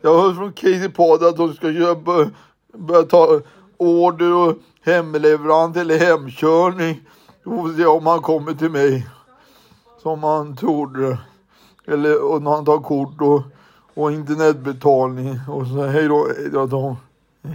Jag hör från Casey Pod att de ska köpa, börja ta order och hemleverans eller hemkörning. Vi får se om han kommer till mig. Som han trodde. Eller om han tar kort och, och internetbetalning. Och så hej då, hej då Tom.